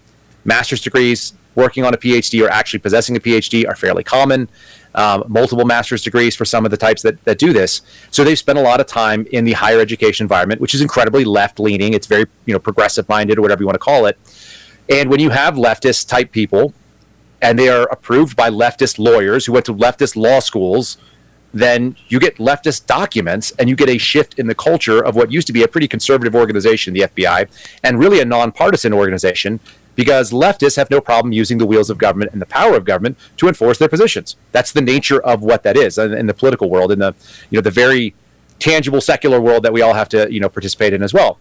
Master's degrees, working on a PhD, or actually possessing a PhD are fairly common um, multiple master's degrees for some of the types that, that do this. So they've spent a lot of time in the higher education environment, which is incredibly left leaning. It's very you know progressive minded or whatever you want to call it. And when you have leftist type people, and they are approved by leftist lawyers who went to leftist law schools, then you get leftist documents and you get a shift in the culture of what used to be a pretty conservative organization, the FBI, and really a nonpartisan organization because leftists have no problem using the wheels of government and the power of government to enforce their positions. That's the nature of what that is in the political world, in the you know the very tangible secular world that we all have to you know participate in as well.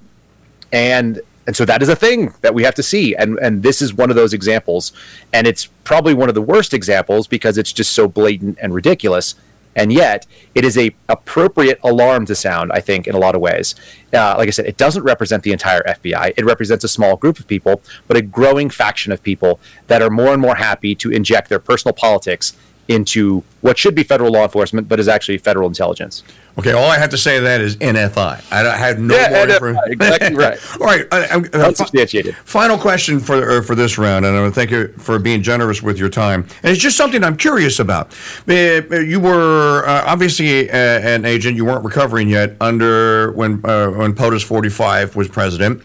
And and so that is a thing that we have to see and and this is one of those examples and it's probably one of the worst examples because it's just so blatant and ridiculous and yet it is a appropriate alarm to sound i think in a lot of ways. Uh, like i said it doesn't represent the entire fbi it represents a small group of people but a growing faction of people that are more and more happy to inject their personal politics into what should be federal law enforcement but is actually federal intelligence Okay, all I have to say to that is NFI. I, I had no yeah, more information. Exactly right. <laughs> all right, uh, unsubstantiated. Final question for uh, for this round, and I want to thank you for being generous with your time. And it's just something I'm curious about. Uh, you were uh, obviously a, an agent. You weren't recovering yet under when uh, when POTUS 45 was president,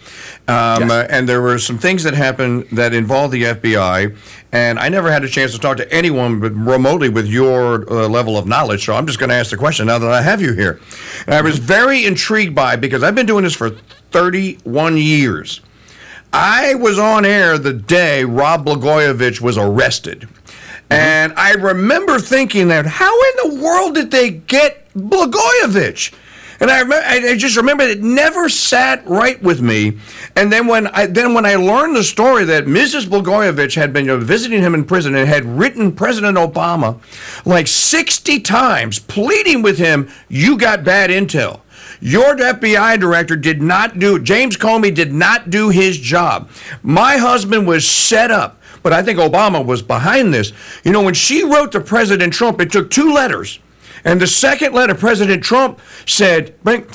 um, yes. Uh, and there were some things that happened that involved the FBI. And I never had a chance to talk to anyone but remotely with your level of knowledge. So I'm just going to ask the question now that I have you here. And I was very intrigued by because I've been doing this for 31 years. I was on air the day Rod Blagojevich was arrested. Mm-hmm. And I remember thinking that how in the world did they get Blagojevich? And I, remember, I just remember it never sat right with me. And then when I then when I learned the story that Mrs. Blagojevich had been visiting him in prison and had written President Obama like 60 times, pleading with him, "You got bad intel." Your FBI director did not do, James Comey did not do his job. My husband was set up, but I think Obama was behind this. You know, when she wrote to President Trump, it took two letters. And the second letter, President Trump said, "Bring,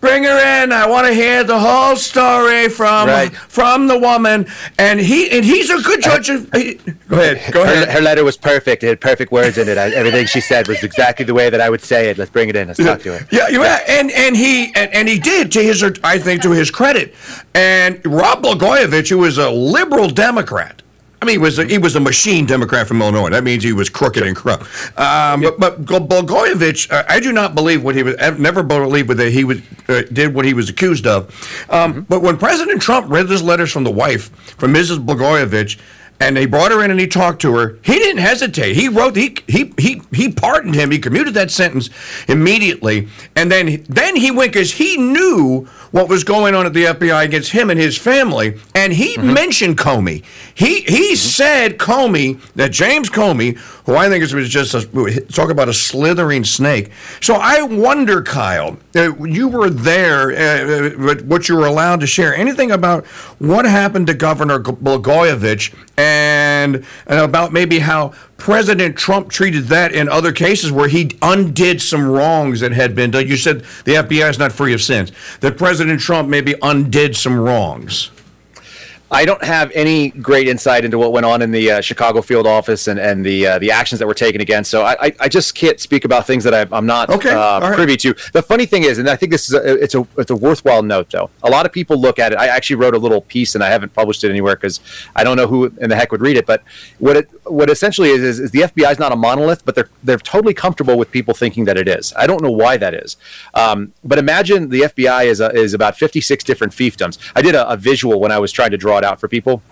bring her in. I want to hear the whole story from right. from the woman." And he and he's a good judge. Of, he, go ahead. Go ahead. Her, her, letter was perfect. It had perfect words in it. I, everything she said was exactly the way that I would say it. Let's bring it in. Let's talk to her. Yeah, yeah. And and he and, and he did to his I think to his credit. And Rod Blagojevich, who was a liberal Democrat I mean, he was a, he was a machine Democrat from Illinois. That means he was crooked and corrupt. Um, yep. But, but Blagojevich, uh, I do not believe what he was. I've never believed that he was uh, did what he was accused of. Um, mm-hmm. But when President Trump read those letters from the wife, from Mrs. Blagojevich, and they brought her in and he talked to her. He didn't hesitate. He wrote he he he he pardoned him. He commuted that sentence immediately, and then then he went because he knew what was going on at the FBI against him and his family. And he mm-hmm. mentioned Comey. He he mm-hmm. said Comey that James Comey, who I think is was just a, talk about a slithering snake. So I wonder, Kyle, uh, you were there, uh, uh what you were allowed to share. Anything about what happened to Governor Blagojevich and, and about maybe how President Trump treated that in other cases where he undid some wrongs that had been done. You said the FBI is not free of sins. That President Trump maybe undid some wrongs. I don't have any great insight into what went on in the uh, Chicago field office and, and the uh, the actions that were taken against. So I, I just can't speak about things that I, am not okay. uh, right. privy to. The funny thing is, and I think this is a, it's a it's a worthwhile note though. A lot of people look at it. I actually wrote a little piece and I haven't published it anywhere because I don't know who in the heck would read it. But what it what essentially is, is, is the FBI is not a monolith, but they're they're totally comfortable with people thinking that it is. I don't know why that is. Um, but imagine the FBI is a, is about 56 different fiefdoms. I did a, a visual when I was trying to draw it out for people.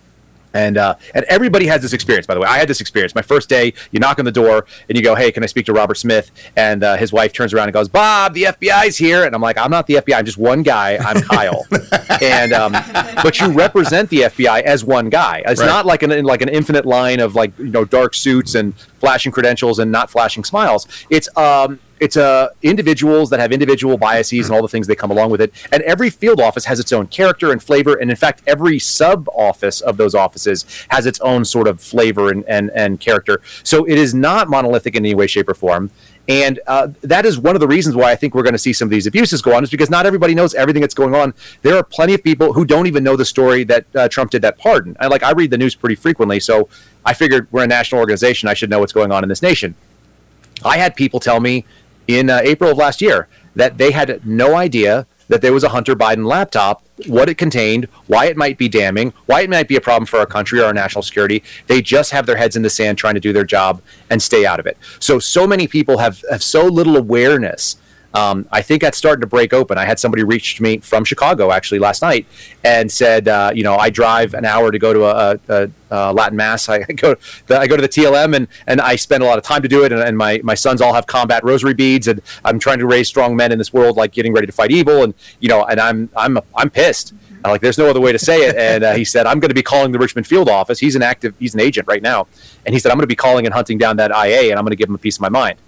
And uh, and everybody has this experience. By the way, I had this experience. My first day, you knock on the door and you go, "Hey, can I speak to Robert Smith?" And uh, his wife turns around and goes, "Bob, the FBI's here." And I'm like, "I'm not the FBI. I'm just one guy. I'm Kyle." <laughs> and um, but you represent the FBI as one guy. It's right. not like an like an infinite line of like you know dark suits and flashing credentials and not flashing smiles. It's um it's uh, individuals that have individual biases and all the things that come along with it. And every field office has its own character and flavor. And in fact, every sub office of those offices has its own sort of flavor and, and, and character. So it is not monolithic in any way, shape, or form. And uh, that is one of the reasons why I think we're going to see some of these abuses go on, is because not everybody knows everything that's going on. There are plenty of people who don't even know the story that uh, Trump did that pardon. I like I read the news pretty frequently, so I figured we're a national organization. I should know what's going on in this nation. I had people tell me in uh, April of last year that they had no idea that there was a Hunter Biden laptop, what it contained, why it might be damning, why it might be a problem for our country or our national security. They just have their heads in the sand trying to do their job and stay out of it. So, so many people have, have so little awareness um, I think that's starting to break open. I had somebody reach me from Chicago actually last night and said, uh, you know, I drive an hour to go to a, a, a Latin mass. <laughs> I go, the, I go to the TLM and, and I spend a lot of time to do it. And, and, my, my sons all have combat rosary beads, and I'm trying to raise strong men in this world, like getting ready to fight evil. And you know, and I'm I'm I'm pissed. like, there's no other way to say it. And uh, he said, I'm going to be calling the Richmond field office. He's an active, he's an agent right now. And he said, I'm going to be calling and hunting down that IA, and I'm going to give him a piece of my mind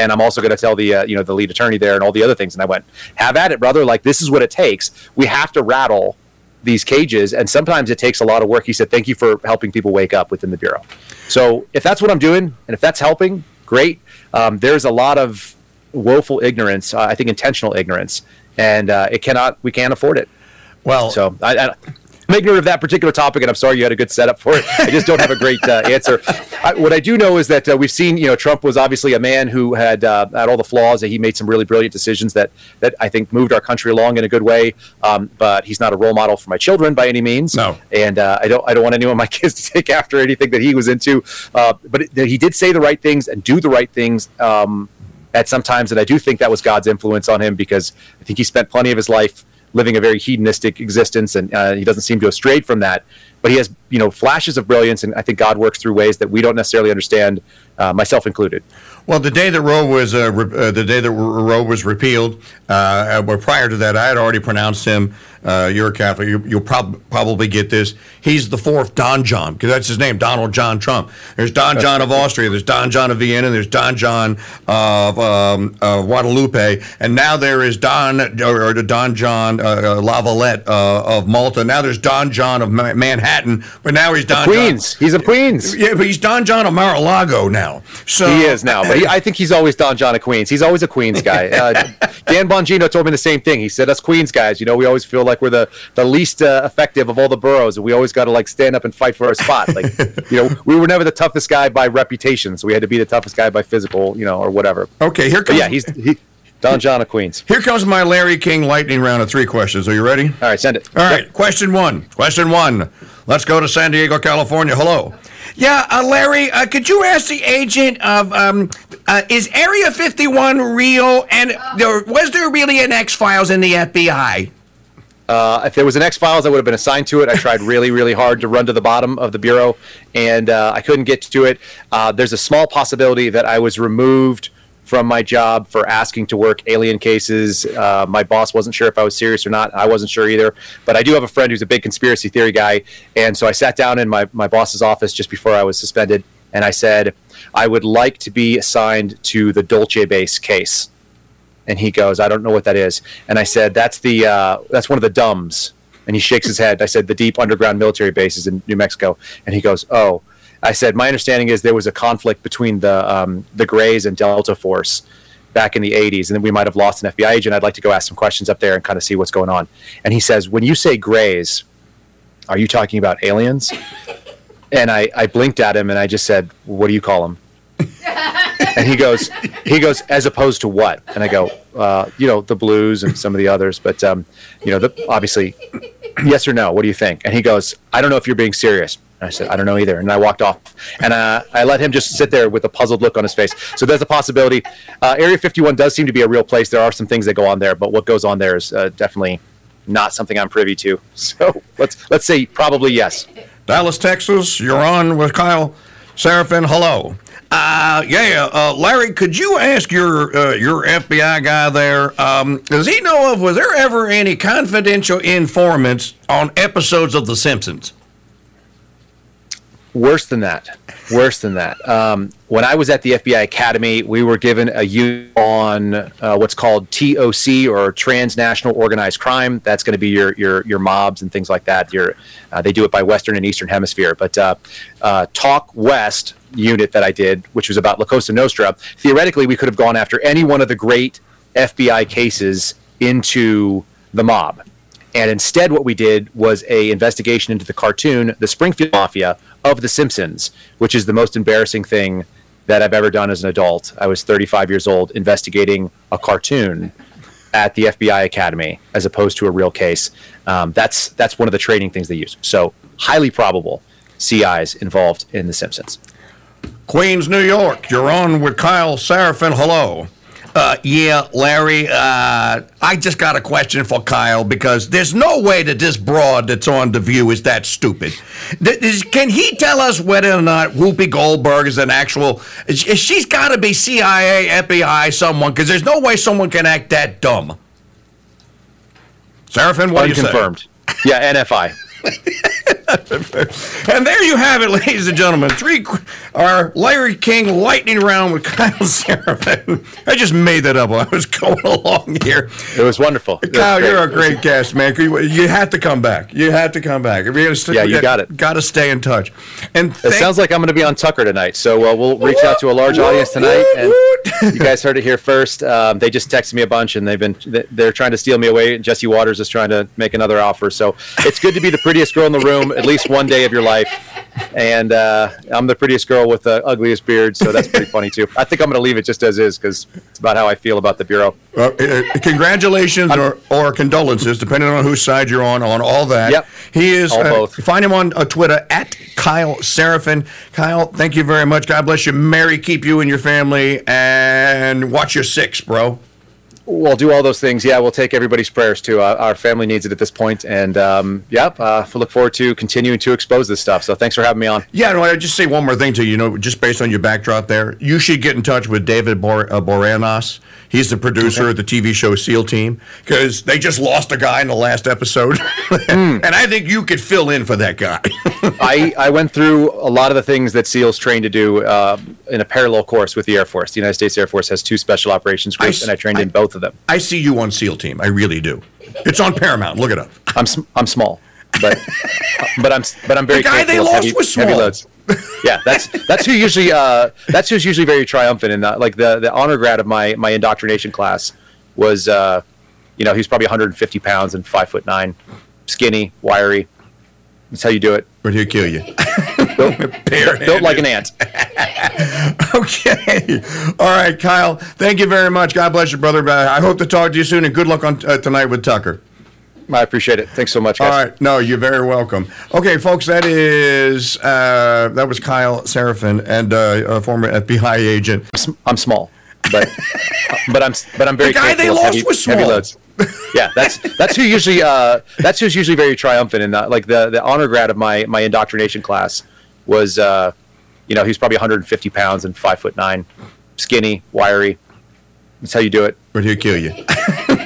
and I'm also going to tell the uh, you know the lead attorney there and all the other things. And I went, have at it, brother. Like this is what it takes. We have to rattle these cages, and sometimes it takes a lot of work. He said, thank you for helping people wake up within the bureau. So if that's what I'm doing, and if that's helping, great. Um, there's a lot of woeful ignorance. Uh, I think intentional ignorance, and uh, it cannot. We can't afford it. Well, so I, I, I'm ignorant of that particular topic, and I'm sorry you had a good setup for it. I just don't have a great uh, <laughs> answer. I, what I do know is that uh, we've seen, you know, Trump was obviously a man who had uh, had all the flaws. That he made some really brilliant decisions that that I think moved our country along in a good way. Um, but he's not a role model for my children by any means. No, and uh, I don't I don't want anyone of my <laughs> kids to take after anything that he was into. Uh, but it, he did say the right things and do the right things. Um, at some times, and I do think that was God's influence on him because I think he spent plenty of his life living a very hedonistic existence, and uh, he doesn't seem to have strayed from that. But he has, you know, flashes of brilliance, and I think God works through ways that we don't necessarily understand. uh, myself included. Well, the day that Roe was uh, re- uh, the day that Roe was repealed, uh, prior to that, I had already pronounced him. Uh, you're a Catholic. You, will prob- probably get this. He's the fourth Don John because that's his name, Donald John Trump. There's Don John of Austria. There's Don John of Vienna. There's Don John of, um, of Guadalupe, and now there is Don or, or Don John uh, uh, Lavalette of Malta. Now there's Don John of Ma- Manhattan, but now he's Don Queens. John. He's a Queens. Yeah, but he's Don John of Mar-a-Lago now. So he is now, but he, I think he's always Don John of Queens. He's always a Queens guy. <laughs> Uh, Dan Bongino told me the same thing. He said, "Us Queens guys, you know, we always feel like we're the the least uh, effective of all the boroughs, and we always got to like stand up and fight for our spot. Like, <laughs> you know, we were never the toughest guy by reputation, so we had to be the toughest guy by physical, you know, or whatever. Okay, here comes. But yeah, he's he, Don John of Queens. Here comes my Larry King lightning round of three questions. Are you ready? All right, send it. All right, yep. question one. Question one. Let's go to San Diego, California. Hello. Yeah, uh, Larry, uh, could you ask the agent of um, uh, is Area 51 real, and there, was there really an X Files in the FBI? Uh, if there was an X Files, I would have been assigned to it. I tried really, really hard to run to the bottom of the bureau, and uh, I couldn't get to it. Uh, there's a small possibility that I was removed from my job for asking to work alien cases. Uh, my boss wasn't sure if I was serious or not. I wasn't sure either. But I do have a friend who's a big conspiracy theory guy, and so I sat down in my my boss's office just before I was suspended, and I said I would like to be assigned to the Dulce base case and he goes, "I don't know what that is." And I said, "That's the uh, that's one of the DUMBs." And he shakes his head. I said, "The deep underground military bases in New Mexico." And he goes, "Oh." I said, "My understanding is there was a conflict between the um, the Greys and Delta Force." back in the 80s and then we might have lost an FBI agent. I'd like to go ask some questions up there and kind of see what's going on. And he says, When you say grays, are you talking about aliens? <laughs> And I, I blinked at him and I just said, What do you call them? <laughs> and he goes, he goes, as opposed to what? And I go, uh, you know, the blues and some of the others, but um, you know, the, obviously, yes or no. What do you think? And he goes, I don't know if you're being serious. And I said, I don't know either. And I walked off, and uh, I let him just sit there with a puzzled look on his face. So there's a possibility. Uh, Area 51 does seem to be a real place. There are some things that go on there, but what goes on there is uh, definitely not something I'm privy to. <laughs> So let's let's say probably yes. Dallas, Texas. You're on with Kyle Seraphin. Hello. Uh, yeah, uh, Larry, could you ask your uh, your FBI guy there? Um, does he know of was there ever any confidential informants on episodes of The Simpsons? Worse than that. Worse than that. Um, when I was at the FBI Academy, we were given a unit on uh, what's called TOC or transnational organized crime. That's going to be your your your mobs and things like that. Your uh, they do it by Western and Eastern Hemisphere. But uh, uh TOC West unit that I did, which was about La Cosa Nostra, theoretically we could have gone after any one of the great FBI cases into the mob. And instead, what we did was a investigation into the cartoon, The Springfield Mafia, of The Simpsons, which is the most embarrassing thing that I've ever done as an adult. I was 35 years old investigating a cartoon at the FBI Academy as opposed to a real case. Um, that's that's one of the training things they use. So highly probable CIs involved in The Simpsons. Queens, New York. You're on with Kyle Seraphin. Hello. Uh, yeah, Larry, uh, I just got a question for Kyle because there's no way that this broad that's on The View is that stupid. can he tell us whether or not Whoopi Goldberg is an actual. She's got to be CIA, FBI, someone, because there's no way someone can act that dumb. Seraphin, what Unconfirmed. do you say? Yeah, NFI. <laughs> and there you have it, <laughs> ladies and gentlemen. Three, our Larry King lightning round with Kyle Seraphin. I just made that up while I was going <laughs> along here. It was wonderful. Kyle, you're a great guest, man. You have to come back. You have to come back. yeah, you got it. Got to stay in touch. And it sounds like I'm going to be on Tucker tonight, so uh, we'll reach out to a large audience tonight. And you guys heard it here first. Um, they just texted me a bunch, and they've been they're trying to steal me away. Jesse Watters is trying to make another offer, so it's good to be the prettiest girl in the room at least one day of your life. And uh, I'm the prettiest girl with the ugliest beard, so that's pretty funny too. I think I'm going to leave it just as is because it's about how I feel about the bureau. Uh, uh, congratulations or, or, condolences, depending on whose side you're on, on all that. Yep. He is. All uh, both. Find him on uh, Twitter at Kyle Seraphin. Kyle, thank you very much. God bless you. Mary, keep you and your family, and watch your six, bro. We'll do all those things. Yeah, we'll take everybody's prayers too. Uh, our family needs it at this point, and um, yep, uh, we look forward to continuing to expose this stuff. So thanks for having me on. Yeah, no, I just say one more thing to you. You know, just based on your backdrop there, you should get in touch with David Bor- uh, Boreanaz. He's the producer of the TV show SEAL Team because they just lost a guy in the last episode, <laughs> and I think you could fill in for that guy. <laughs> I, I went through a lot of the things that SEALs train to do uh, in a parallel course with the Air Force. The United States Air Force has two special operations groups, s- and I trained I- in both of them. I see you on SEAL Team. I really do. It's on Paramount. Look it up. I'm I'm small, but but I'm but I'm very The guy they lost heavy, was heavy loads. Yeah, that's that's who usually uh, that's who's usually very triumphant in that. Like the the honor grad of my my indoctrination class was uh, you know he was probably 150 pounds and five foot nine, skinny, wiry. That's how you do it. But he'll kill you. <laughs> Built, built <laughs> like an ant. <laughs> Okay. All right, Kyle. Thank you very much. God bless you, brother. I hope to talk to you soon, and good luck on uh, tonight with Tucker. I appreciate it. Thanks so much, guys. All right. No, you're very welcome. Okay, folks, that is uh, that was Kyle Seraphin, and uh, a former FBI agent. I'm small, but but I'm but I'm very The guy they lost heavy, was heavy small. Yeah, that's that's who usually uh, that's who's usually very triumphant in that. Like the the honor grad of my my indoctrination class was uh, you know he was probably 150 pounds and five foot nine, skinny, wiry. That's how you do it. But he'll kill you.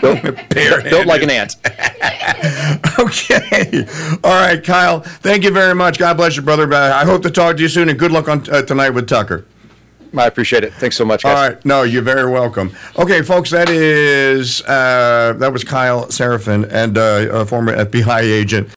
Built, <laughs> built like an ant. <laughs> Okay. All right, Kyle. Thank you very much. God bless you, brother. Uh, I hope to talk to you soon, and good luck on uh, tonight with Tucker. I appreciate it. Thanks so much, guys. All right. No, you're very welcome. Okay, folks, that is uh, that was Kyle Seraphin, and uh, a former FBI agent.